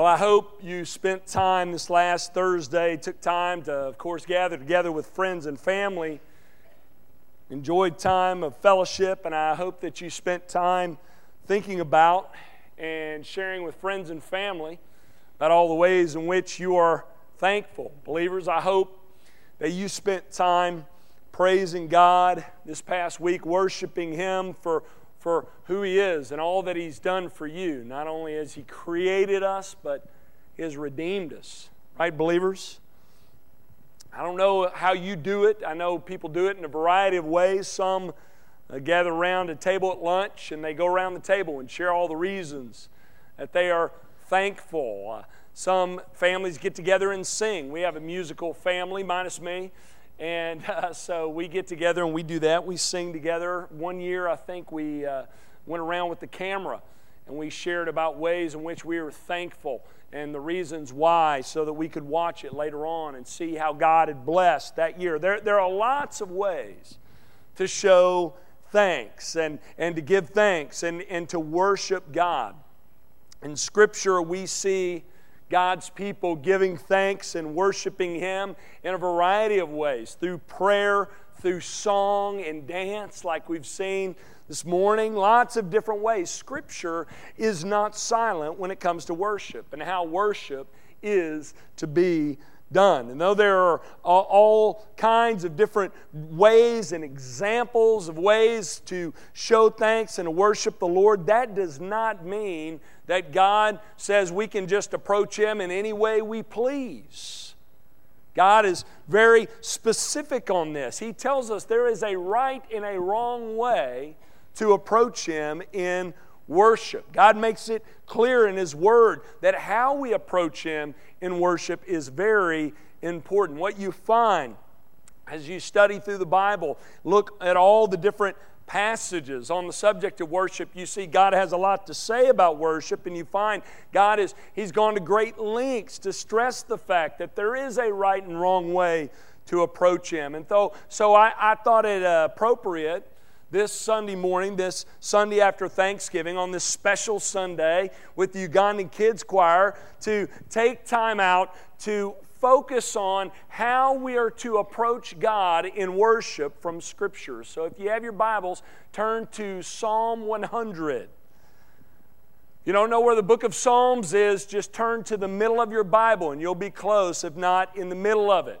Well, I hope you spent time this last Thursday, took time to, of course, gather together with friends and family, enjoyed time of fellowship, and I hope that you spent time thinking about and sharing with friends and family about all the ways in which you are thankful. Believers, I hope that you spent time praising God this past week, worshiping Him for for who He is and all that He's done for you. Not only has He created us, but He has redeemed us. Right, believers? I don't know how you do it. I know people do it in a variety of ways. Some uh, gather around a table at lunch and they go around the table and share all the reasons that they are thankful. Uh, some families get together and sing. We have a musical family, minus me. And uh, so we get together and we do that. We sing together. One year, I think we uh, went around with the camera and we shared about ways in which we were thankful and the reasons why so that we could watch it later on and see how God had blessed that year. There, there are lots of ways to show thanks and, and to give thanks and, and to worship God. In Scripture, we see God's people giving thanks and worshiping Him in a variety of ways through prayer, through song and dance, like we've seen this morning. Lots of different ways. Scripture is not silent when it comes to worship and how worship is to be done. And though there are all kinds of different ways and examples of ways to show thanks and worship the Lord, that does not mean that God says we can just approach Him in any way we please. God is very specific on this. He tells us there is a right and a wrong way to approach Him in worship. God makes it clear in His Word that how we approach Him in worship is very important. What you find as you study through the Bible, look at all the different passages on the subject of worship, you see God has a lot to say about worship, and you find God is He's gone to great lengths to stress the fact that there is a right and wrong way to approach Him. And so, so I, I thought it appropriate this Sunday morning, this Sunday after Thanksgiving, on this special Sunday with the Ugandan Kids Choir, to take time out to focus on how we are to approach God in worship from Scripture. So if you have your Bibles, turn to Psalm 100. You don't know where the book of Psalms is, just turn to the middle of your Bible and you'll be close, if not in the middle of it.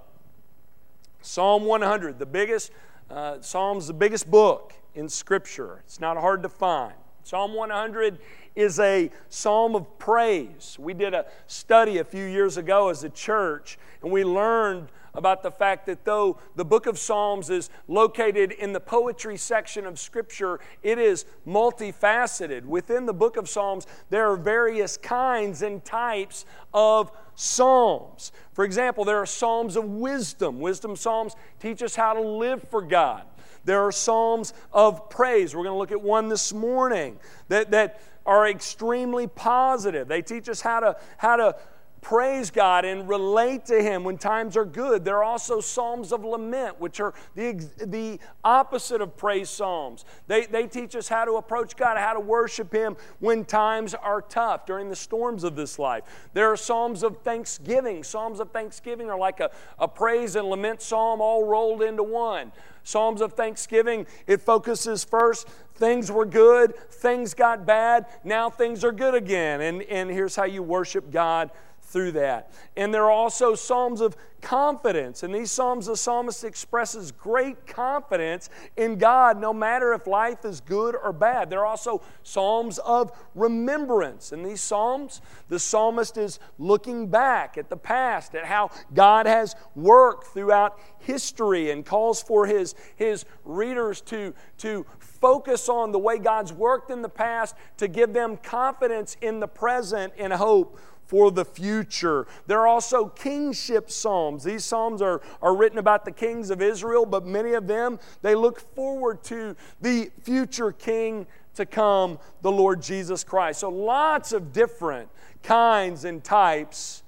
Psalm 100, the biggest, uh, Psalm's the biggest book in Scripture. It's not hard to find. Psalm 100 is a psalm of praise. We did a study a few years ago as a church, and we learned about the fact that though the book of Psalms is located in the poetry section of Scripture, it is multifaceted. Within the book of Psalms, there are various kinds and types of psalms. For example, there are psalms of wisdom. Wisdom psalms teach us how to live for God. There are psalms of praise. We're going to look at one this morning that, that are extremely positive. They teach us how to, how to praise God and relate to Him when times are good. There are also psalms of lament, which are the, the opposite of praise psalms. They, they teach us how to approach God, how to worship Him when times are tough, during the storms of this life. There are psalms of thanksgiving. Psalms of thanksgiving are like a, a praise and lament psalm all rolled into one. Psalms of thanksgiving, it focuses first things were good, things got bad, now things are good again. And, and here's how you worship God through that. And there are also psalms of confidence. And these psalms, the psalmist expresses great confidence in God, no matter if life is good or bad. There are also psalms of remembrance. In these psalms, the psalmist is looking back at the past, at how God has worked throughout history, and calls for his, his readers to, to focus on the way God's worked in the past to give them confidence in the present and hope for the future. There are also kingship psalms. These psalms are, are written about the kings of Israel, but many of them, they look forward to the future king to come, the Lord Jesus Christ. So lots of different kinds and types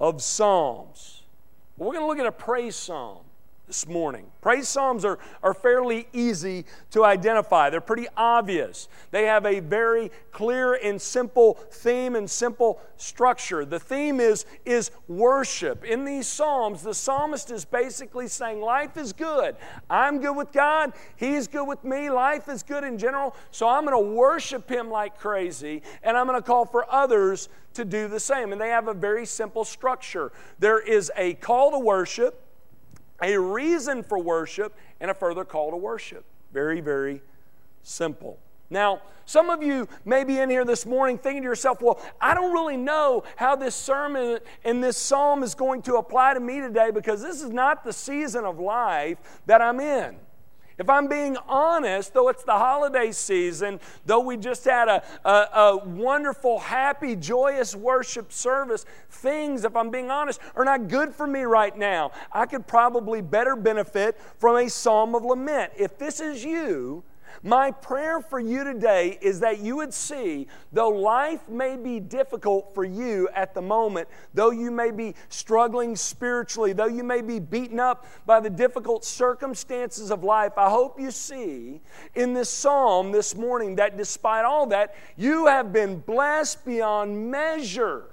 of psalms. We're going to look at a praise psalm this morning. Praise Psalms are, are fairly easy to identify, they're pretty obvious. They have a very clear and simple theme and simple structure. The theme is, is worship. In these Psalms, the psalmist is basically saying, Life is good. I'm good with God. He's good with me. Life is good in general. So I'm going to worship Him like crazy, and I'm going to call for others to do the same. And they have a very simple structure there is a call to worship a reason for worship, and a further call to worship. Very, very simple. Now, some of you may be in here this morning thinking to yourself, well, I don't really know how this sermon and this psalm is going to apply to me today because this is not the season of life that I'm in. If I'm being honest, though it's the holiday season, though we just had a, a, a, wonderful, happy, joyous worship service, things, if I'm being honest, are not good for me right now. I could probably better benefit from a psalm of lament. If this is you, my prayer for you today is that you would see, though life may be difficult for you at the moment, though you may be struggling spiritually, though you may be beaten up by the difficult circumstances of life, I hope you see in this psalm this morning that despite all that, you have been blessed beyond measure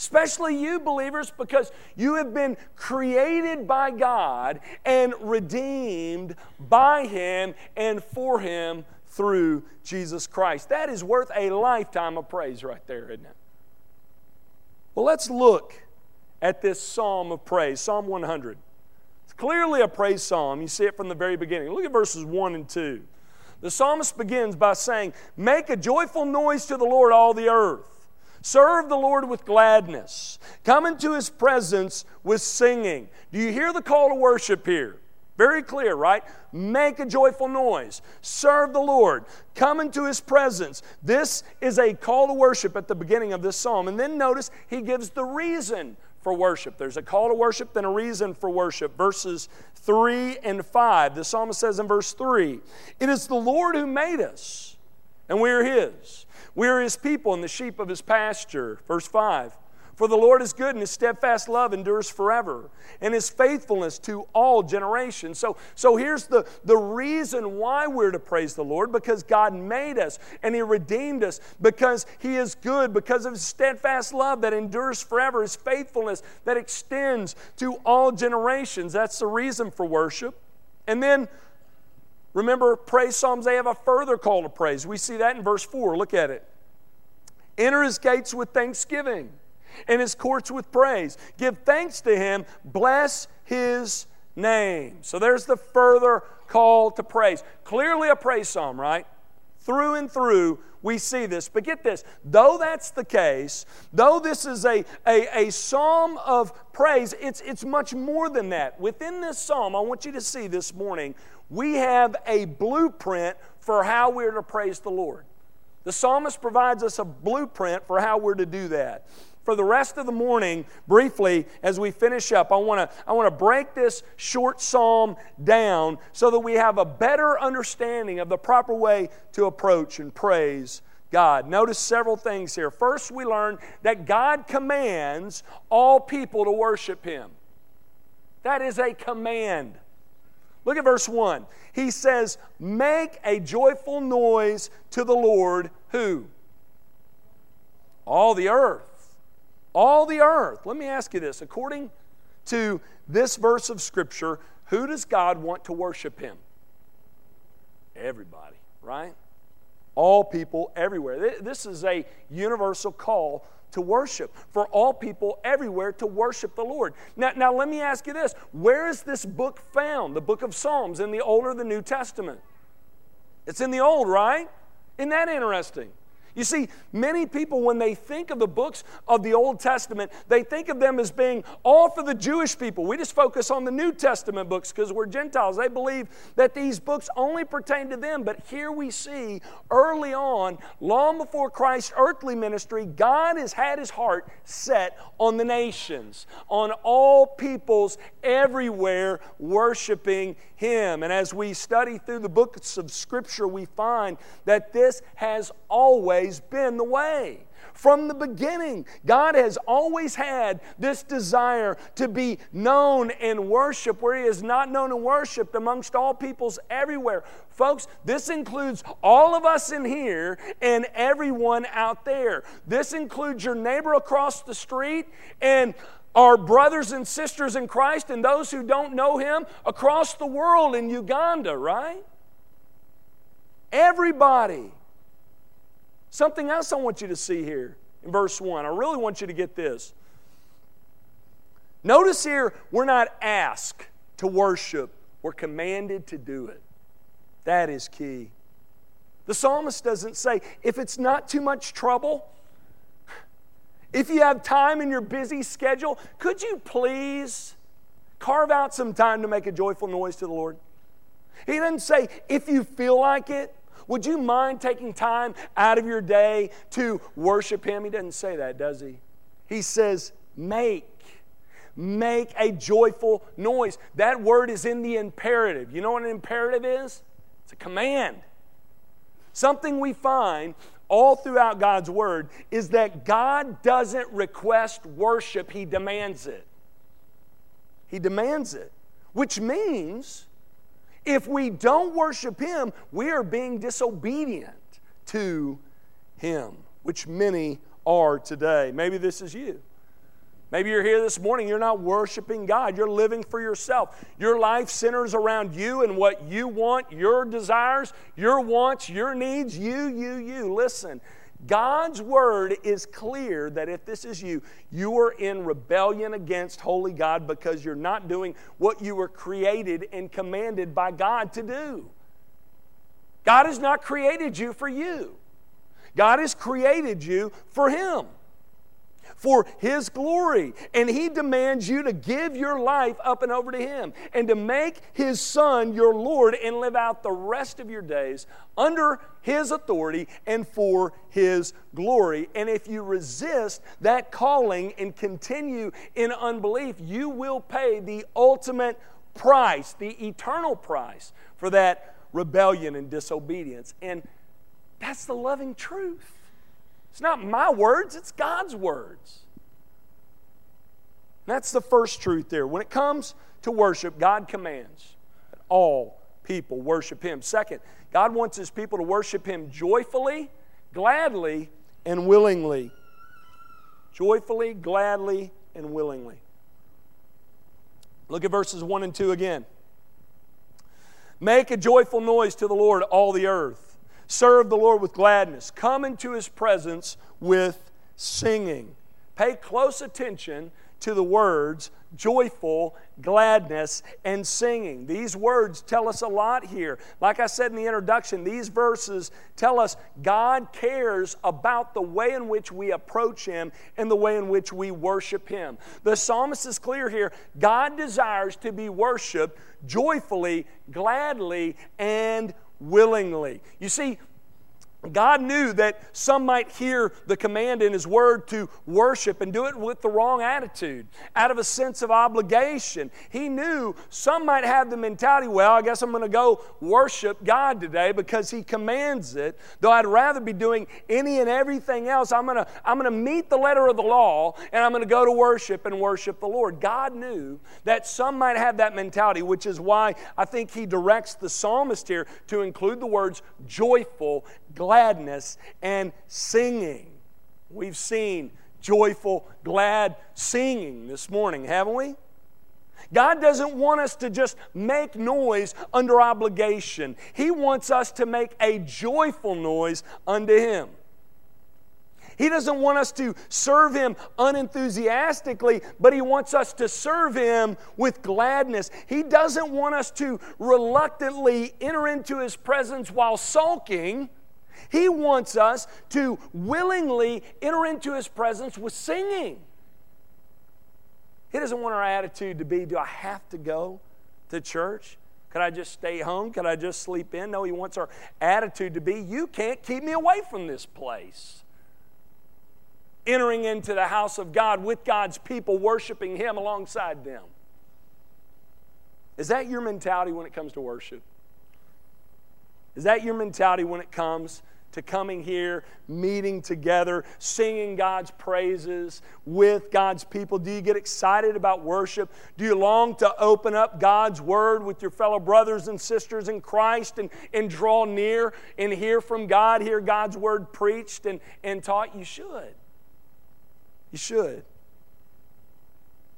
especially you believers, because you have been created by God and redeemed by Him and for Him through Jesus Christ. That is worth a lifetime of praise right there, isn't it? Well, let's look at this psalm of praise, Psalm 100. It's clearly a praise psalm. You see it from the very beginning. Look at verses 1 and 2. The psalmist begins by saying, Make a joyful noise to the Lord, all the earth. Serve the Lord with gladness. Come into his presence with singing. Do you hear the call to worship here? Very clear, right? Make a joyful noise. Serve the Lord. Come into his presence. This is a call to worship at the beginning of this psalm. And then notice he gives the reason for worship. There's a call to worship, then a reason for worship. Verses 3 and 5. The psalmist says in verse 3 It is the Lord who made us, and we are his. We are his people and the sheep of his pasture. Verse 5. For the Lord is good and his steadfast love endures forever, and his faithfulness to all generations. So, so here's the, the reason why we're to praise the Lord because God made us and he redeemed us, because he is good, because of his steadfast love that endures forever, his faithfulness that extends to all generations. That's the reason for worship. And then Remember, praise Psalms, they have a further call to praise. We see that in verse 4. Look at it. Enter his gates with thanksgiving and his courts with praise. Give thanks to him. Bless his name. So there's the further call to praise. Clearly a praise psalm, right? Through and through, we see this. But get this though that's the case, though this is a, a, a psalm of praise, it's, it's much more than that. Within this psalm, I want you to see this morning, we have a blueprint for how we're to praise the Lord. The psalmist provides us a blueprint for how we're to do that. For the rest of the morning, briefly, as we finish up, I want to I want to break this short psalm down so that we have a better understanding of the proper way to approach and praise God. Notice several things here. First, we learn that God commands all people to worship Him. That is a command. Look at verse 1. He says, Make a joyful noise to the Lord, who? All the earth. All the earth. Let me ask you this. According to this verse of Scripture, who does God want to worship Him? Everybody, right? All people everywhere. This is a universal call to worship, for all people everywhere to worship the Lord. Now, now let me ask you this where is this book found, the book of Psalms, in the Old or the New Testament? It's in the Old, right? Isn't that interesting? You see, many people, when they think of the books of the Old Testament, they think of them as being all for the Jewish people. We just focus on the New Testament books because we're Gentiles. They believe that these books only pertain to them. But here we see early on, long before Christ's earthly ministry, God has had his heart set on the nations, on all peoples everywhere worshiping him. And as we study through the books of Scripture, we find that this has always been the way. From the beginning, God has always had this desire to be known and worshiped where He is not known and worshiped amongst all peoples everywhere. Folks, this includes all of us in here and everyone out there. This includes your neighbor across the street and our brothers and sisters in Christ and those who don't know Him across the world in Uganda, right? Everybody. Something else I want you to see here in verse 1. I really want you to get this. Notice here, we're not asked to worship, we're commanded to do it. That is key. The psalmist doesn't say, if it's not too much trouble, if you have time in your busy schedule, could you please carve out some time to make a joyful noise to the Lord? He doesn't say, if you feel like it, would you mind taking time out of your day to worship Him? He doesn't say that, does he? He says, make. Make a joyful noise. That word is in the imperative. You know what an imperative is? It's a command. Something we find all throughout God's Word is that God doesn't request worship, He demands it. He demands it, which means if we don't worship Him, we are being disobedient to Him, which many are today. Maybe this is you. Maybe you're here this morning, you're not worshiping God. You're living for yourself. Your life centers around you and what you want, your desires, your wants, your needs, you, you, you. Listen, God's word is clear that if this is you, you are in rebellion against holy God because you're not doing what you were created and commanded by God to do. God has not created you for you, God has created you for Him for His glory. And He demands you to give your life up and over to Him and to make His Son your Lord and live out the rest of your days under His authority and for His glory. And if you resist that calling and continue in unbelief, you will pay the ultimate price, the eternal price for that rebellion and disobedience. And that's the loving truth. It's not my words, it's God's words. That's the first truth there. When it comes to worship, God commands that all people worship Him. Second, God wants His people to worship Him joyfully, gladly, and willingly. Joyfully, gladly, and willingly. Look at verses 1 and 2 again. Make a joyful noise to the Lord, all the earth. Serve the Lord with gladness. Come into his presence with singing. Pay close attention to the words joyful, gladness, and singing. These words tell us a lot here. Like I said in the introduction, these verses tell us God cares about the way in which we approach Him and the way in which we worship Him. The psalmist is clear here God desires to be worshiped joyfully, gladly, and willingly. You see, God knew that some might hear the command in His Word to worship and do it with the wrong attitude, out of a sense of obligation. He knew some might have the mentality, well, I guess I'm going to go worship God today because He commands it, though I'd rather be doing any and everything else. I'm going to, I'm going to meet the letter of the law and I'm going to go to worship and worship the Lord. God knew that some might have that mentality, which is why I think He directs the psalmist here to include the words joyful gladness and singing. We've seen joyful, glad singing this morning, haven't we? God doesn't want us to just make noise under obligation. He wants us to make a joyful noise unto Him. He doesn't want us to serve Him unenthusiastically, but He wants us to serve Him with gladness. He doesn't want us to reluctantly enter into His presence while sulking he wants us to willingly enter into His presence with singing. He doesn't want our attitude to be, do I have to go to church? Could I just stay home? Could I just sleep in? No, He wants our attitude to be, you can't keep me away from this place. Entering into the house of God with God's people, worshiping Him alongside them. Is that your mentality when it comes to worship? Is that your mentality when it comes to coming here, meeting together, singing God's praises with God's people? Do you get excited about worship? Do you long to open up God's Word with your fellow brothers and sisters in Christ and, and draw near and hear from God, hear God's Word preached and, and taught? You should. You should.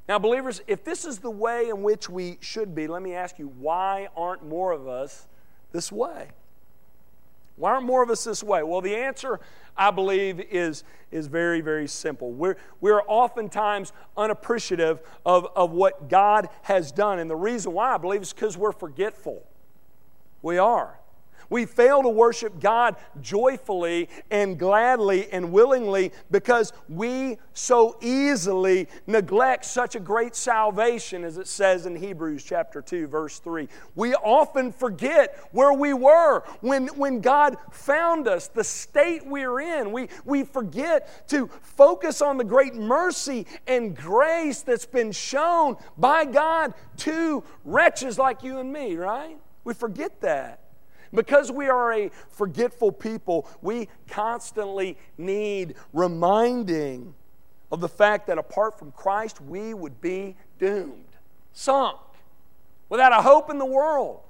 Now, believers, if this is the way in which we should be, let me ask you, why aren't more of us this way? Why aren't more of us this way? Well, the answer, I believe, is, is very, very simple. We're, we're oftentimes unappreciative of, of what God has done. And the reason why, I believe, is because we're forgetful. We are. We fail to worship God joyfully and gladly and willingly because we so easily neglect such a great salvation as it says in Hebrews chapter 2 verse 3. We often forget where we were when, when God found us, the state we're in. We, we forget to focus on the great mercy and grace that's been shown by God to wretches like you and me, right? We forget that. Because we are a forgetful people, we constantly need reminding of the fact that apart from Christ, we would be doomed, sunk, without a hope in the world.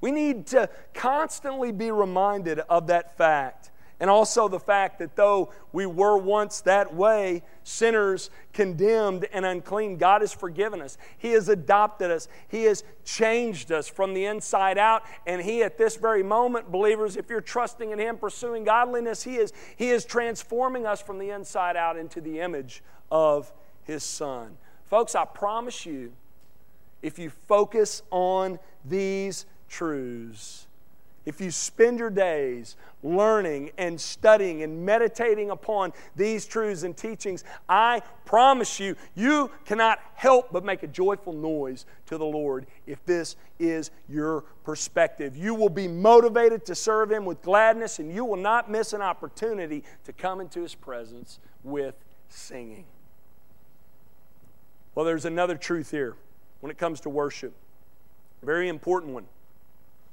We need to constantly be reminded of that fact. And also the fact that though we were once that way, sinners, condemned, and unclean, God has forgiven us. He has adopted us. He has changed us from the inside out. And He, at this very moment, believers, if you're trusting in Him, pursuing godliness, He is, he is transforming us from the inside out into the image of His Son. Folks, I promise you, if you focus on these truths, if you spend your days learning and studying and meditating upon these truths and teachings, I promise you, you cannot help but make a joyful noise to the Lord if this is your perspective. You will be motivated to serve Him with gladness, and you will not miss an opportunity to come into His presence with singing. Well, there's another truth here when it comes to worship, very important one.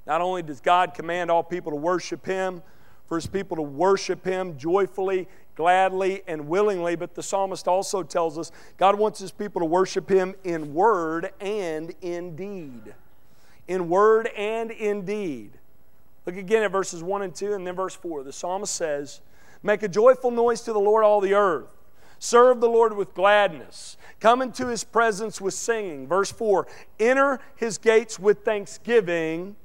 Not only does God command all people to worship Him, for His people to worship Him joyfully, gladly, and willingly, but the psalmist also tells us God wants His people to worship Him in word and in deed. In word and in deed. Look again at verses 1 and 2 and then verse 4. The psalmist says, Make a joyful noise to the Lord, all the earth. Serve the Lord with gladness. Come into his presence with singing. Verse 4 Enter his gates with thanksgiving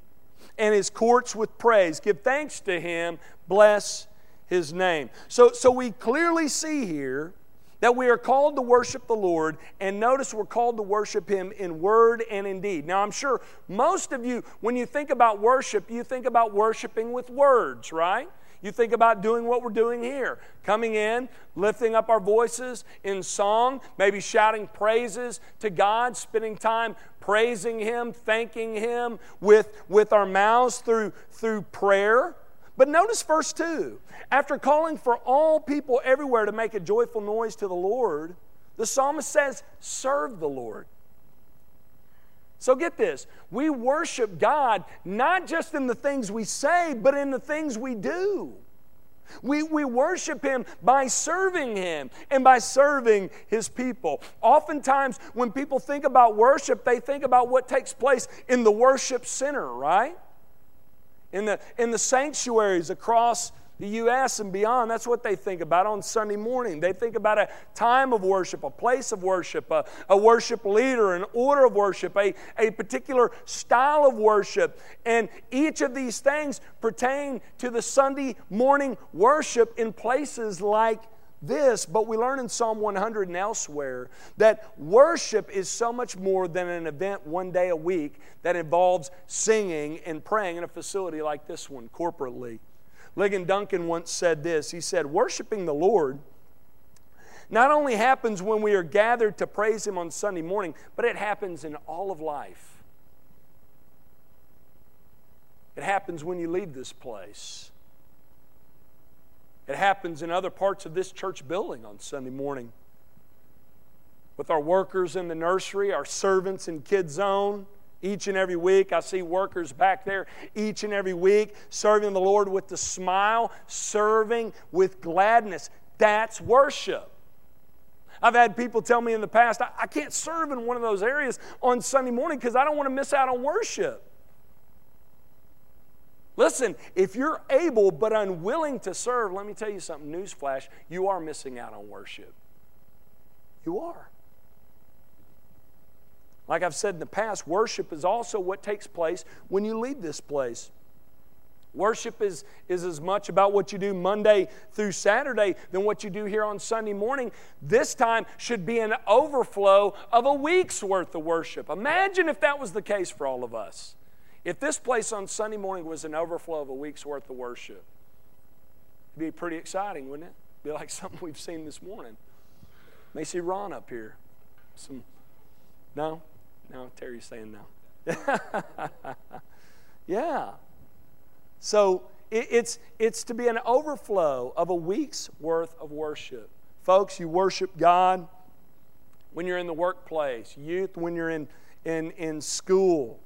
and his courts with praise. Give thanks to him, bless his name. So, so we clearly see here that we are called to worship the Lord, and notice we're called to worship Him in word and in deed. Now, I'm sure most of you, when you think about worship, you think about worshiping with words, right? You think about doing what we're doing here coming in, lifting up our voices in song, maybe shouting praises to God, spending time praising Him, thanking Him with, with our mouths through, through prayer. But notice verse 2. After calling for all people everywhere to make a joyful noise to the Lord, the psalmist says, Serve the Lord. So get this we worship God not just in the things we say, but in the things we do. We, we worship Him by serving Him and by serving His people. Oftentimes, when people think about worship, they think about what takes place in the worship center, right? In the, in the sanctuaries across the U.S. and beyond, that's what they think about on Sunday morning. They think about a time of worship, a place of worship, a, a worship leader, an order of worship, a, a particular style of worship. And each of these things pertain to the Sunday morning worship in places like this, but we learn in Psalm 100 and elsewhere that worship is so much more than an event one day a week that involves singing and praying in a facility like this one corporately. Ligon Duncan once said this He said, Worshiping the Lord not only happens when we are gathered to praise Him on Sunday morning, but it happens in all of life. It happens when you leave this place. It happens in other parts of this church building on Sunday morning. With our workers in the nursery, our servants in Kids Zone, each and every week. I see workers back there each and every week serving the Lord with the smile, serving with gladness. That's worship. I've had people tell me in the past, I, I can't serve in one of those areas on Sunday morning because I don't want to miss out on worship. Listen, if you're able but unwilling to serve, let me tell you something newsflash, you are missing out on worship. You are. Like I've said in the past, worship is also what takes place when you leave this place. Worship is, is as much about what you do Monday through Saturday than what you do here on Sunday morning. This time should be an overflow of a week's worth of worship. Imagine if that was the case for all of us. If this place on Sunday morning was an overflow of a week's worth of worship, it'd be pretty exciting, wouldn't it? It'd be like something we've seen this morning. May see Ron up here. Some no? No, Terry's saying no. yeah. So it, it's, it's to be an overflow of a week's worth of worship. Folks, you worship God when you're in the workplace, youth when you're in, in, in school,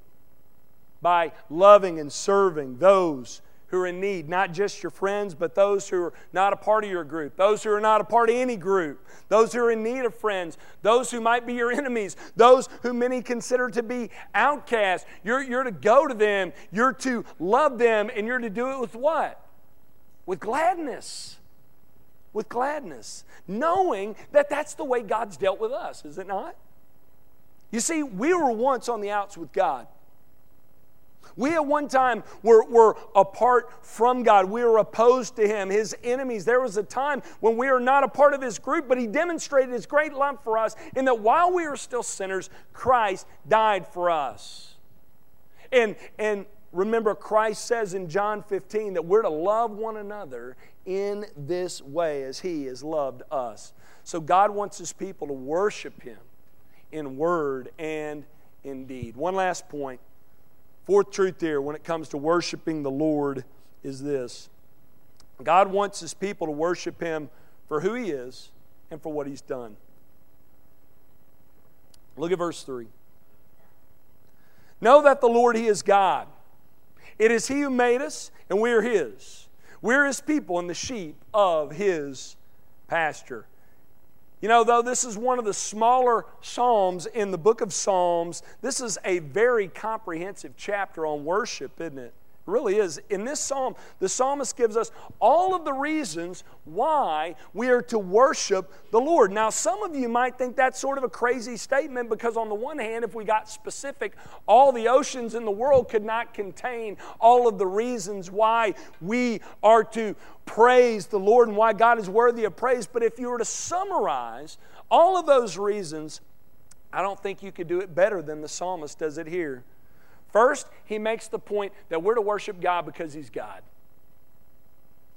by loving and serving those who are in need, not just your friends, but those who are not a part of your group, those who are not a part of any group, those who are in need of friends, those who might be your enemies, those who many consider to be outcasts. You're, you're to go to them, you're to love them, and you're to do it with what? With gladness. With gladness. Knowing that that's the way God's dealt with us, is it not? You see, we were once on the outs with God. We at one time were, were apart from God. We were opposed to Him, His enemies. There was a time when we were not a part of His group, but He demonstrated His great love for us in that while we were still sinners, Christ died for us. And, and remember, Christ says in John 15 that we're to love one another in this way as He has loved us. So God wants His people to worship Him in word and in deed. One last point. Fourth truth here when it comes to worshiping the Lord is this God wants his people to worship him for who he is and for what he's done. Look at verse 3. Know that the Lord, He is God. It is He who made us, and we are His. We're His people and the sheep of His pasture. You know, though this is one of the smaller Psalms in the book of Psalms, this is a very comprehensive chapter on worship, isn't it? Really is. In this psalm, the psalmist gives us all of the reasons why we are to worship the Lord. Now, some of you might think that's sort of a crazy statement because, on the one hand, if we got specific, all the oceans in the world could not contain all of the reasons why we are to praise the Lord and why God is worthy of praise. But if you were to summarize all of those reasons, I don't think you could do it better than the psalmist does it here. First, he makes the point that we're to worship God because he's God.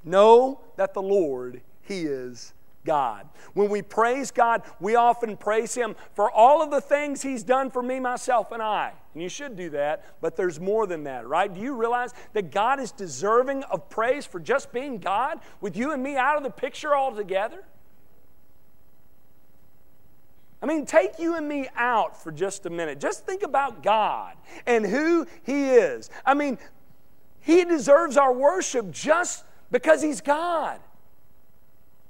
Know that the Lord, he is God. When we praise God, we often praise Him for all of the things He's done for me, myself, and I. And you should do that, but there's more than that, right? Do you realize that God is deserving of praise for just being God with you and me out of the picture altogether? I mean, take you and me out for just a minute. Just think about God and who He is. I mean, He deserves our worship just because He's God.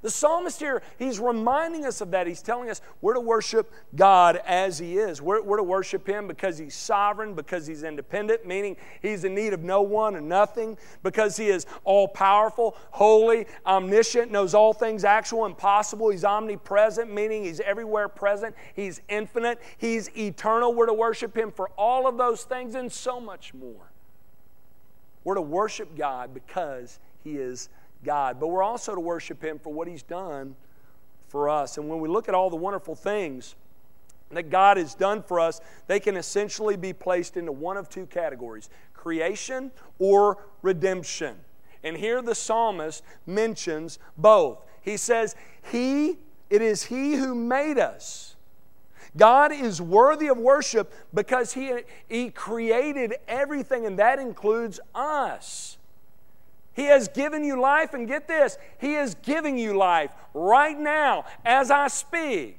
The psalmist here, he's reminding us of that. He's telling us we're to worship God as He is. We're, we're, to worship Him because He's sovereign, because He's independent, meaning He's in need of no one and nothing, because He is all powerful, holy, omniscient, knows all things actual and possible. He's omnipresent, meaning He's everywhere present. He's infinite, He's eternal. We're to worship Him for all of those things and so much more. We're to worship God because He is God. But we're also to worship Him for what He's done for us. And when we look at all the wonderful things that God has done for us, they can essentially be placed into one of two categories creation or redemption. And here the psalmist mentions both. He says, He, it is He who made us. God is worthy of worship because he, he created everything, and that includes us. He has given you life, and get this, He is giving you life right now as I speak.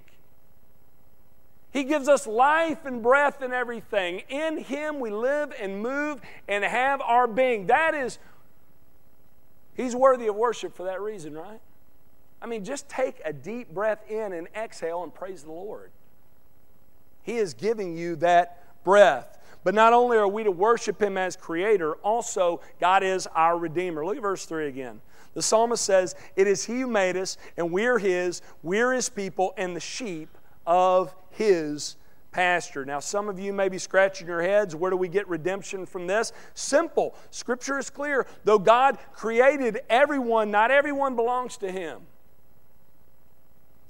He gives us life and breath and everything. In Him we live and move and have our being. That is, He's worthy of worship for that reason, right? I mean, just take a deep breath in and exhale and praise the Lord. He is giving you that breath. But not only are we to worship Him as Creator, also God is our Redeemer. Look at verse 3 again. The psalmist says, It is He who made us, and we're His, we're His people, and the sheep of His pasture. Now, some of you may be scratching your heads. Where do we get redemption from this? Simple. Scripture is clear. Though God created everyone, not everyone belongs to Him.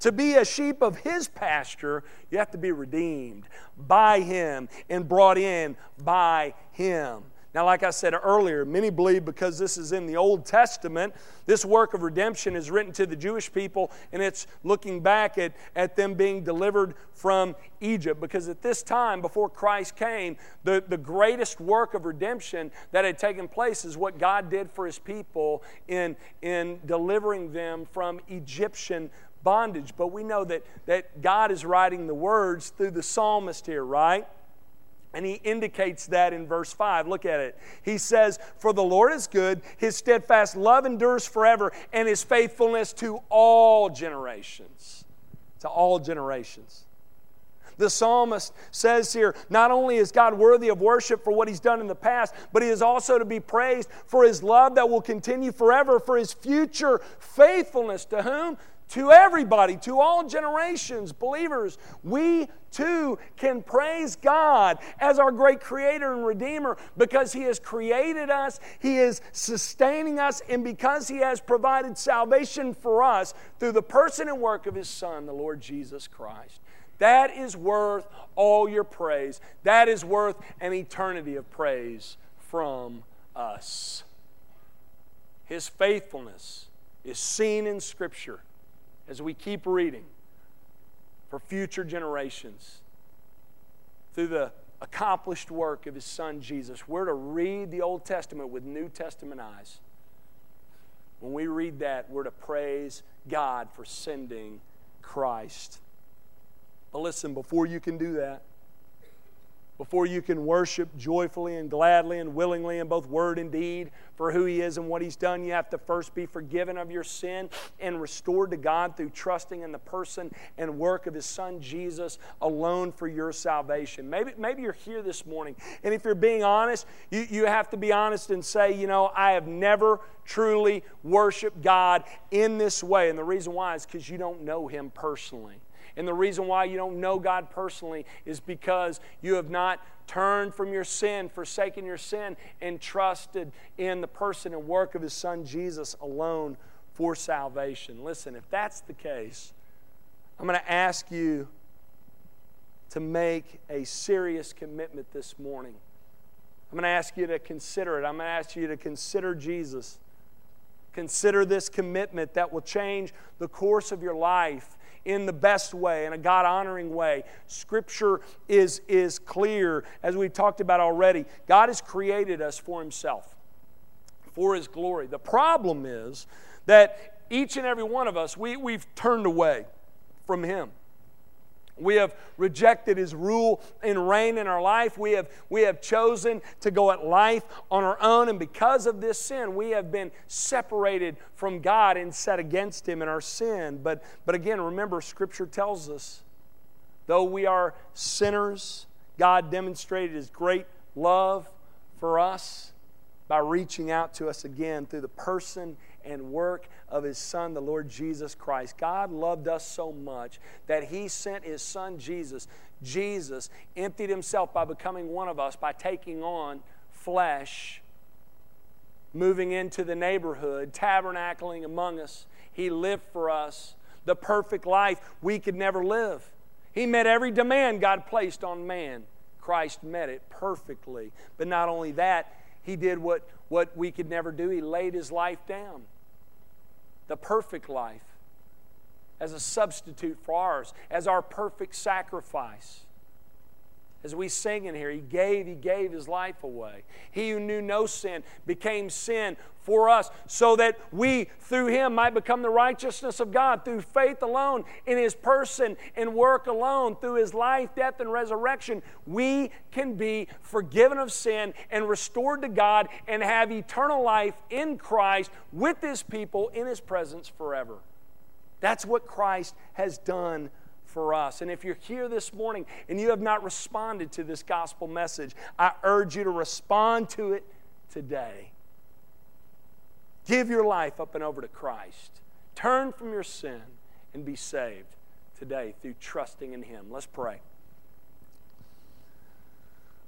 To be a sheep of his pasture, you have to be redeemed by him and brought in by him. Now, like I said earlier, many believe because this is in the Old Testament, this work of redemption is written to the Jewish people, and it's looking back at, at them being delivered from Egypt. Because at this time, before Christ came, the, the greatest work of redemption that had taken place is what God did for his people in, in delivering them from Egyptian bondage. But we know that, that God is writing the words through the psalmist here, right? And he indicates that in verse 5. Look at it. He says, For the Lord is good, his steadfast love endures forever, and his faithfulness to all generations. To all generations. The psalmist says here, not only is God worthy of worship for what he's done in the past, but he is also to be praised for his love that will continue forever, for his future faithfulness to whom? To everybody, to all generations, believers, we too can praise God as our great creator and redeemer because He has created us, He is sustaining us, and because He has provided salvation for us through the person and work of His Son, the Lord Jesus Christ. That is worth all your praise. That is worth an eternity of praise from us. His faithfulness is seen in Scripture as we keep reading for future generations through the accomplished work of his son Jesus. We're to read the Old Testament with New Testament eyes. When we read that, we're to praise God for sending Christ. But listen, before you can do that, before you can worship joyfully and gladly and willingly in both word and deed for who He is and what He's done, you have to first be forgiven of your sin and restored to God through trusting in the person and work of His Son Jesus alone for your salvation. Maybe, maybe you're here this morning, and if you're being honest, you, you have to be honest and say, you know, I have never truly worshiped God in this way. And the reason why is because you don't know Him personally. And the reason why you don't know God personally is because you have not turned from your sin, forsaken your sin, and trusted in the person and work of His Son Jesus alone for salvation. Listen, if that's the case, I'm going to ask you to make a serious commitment this morning. I'm going to ask you to consider it. I'm going to ask you to consider Jesus. Consider this commitment that will change the course of your life in the best way, in a God honoring way. Scripture is, is clear, as we've talked about already. God has created us for Himself, for His glory. The problem is that each and every one of us, we, we've turned away from Him. We have rejected his rule and reign in our life. We have, we have chosen to go at life on our own. And because of this sin, we have been separated from God and set against him in our sin. But, but again, remember, Scripture tells us though we are sinners, God demonstrated his great love for us by reaching out to us again through the person and work of His Son, the Lord Jesus Christ. God loved us so much that He sent His Son Jesus. Jesus emptied Himself by becoming one of us, by taking on flesh, moving into the neighborhood, tabernacling among us. He lived for us the perfect life we could never live. He met every demand God placed on man. Christ met it perfectly. But not only that, he did what, what we could never do. He laid his life down, the perfect life, as a substitute for ours, as our perfect sacrifice. As we sing in here, He gave, He gave His life away. He who knew no sin became sin for us so that we, through Him, might become the righteousness of God through faith alone, in His person and work alone, through His life, death, and resurrection. We can be forgiven of sin and restored to God and have eternal life in Christ with His people in His presence forever. That's what Christ has done for us. And if you're here this morning and you have not responded to this gospel message, I urge you to respond to it today. Give your life up and over to Christ. Turn from your sin and be saved today through trusting in Him. Let's pray.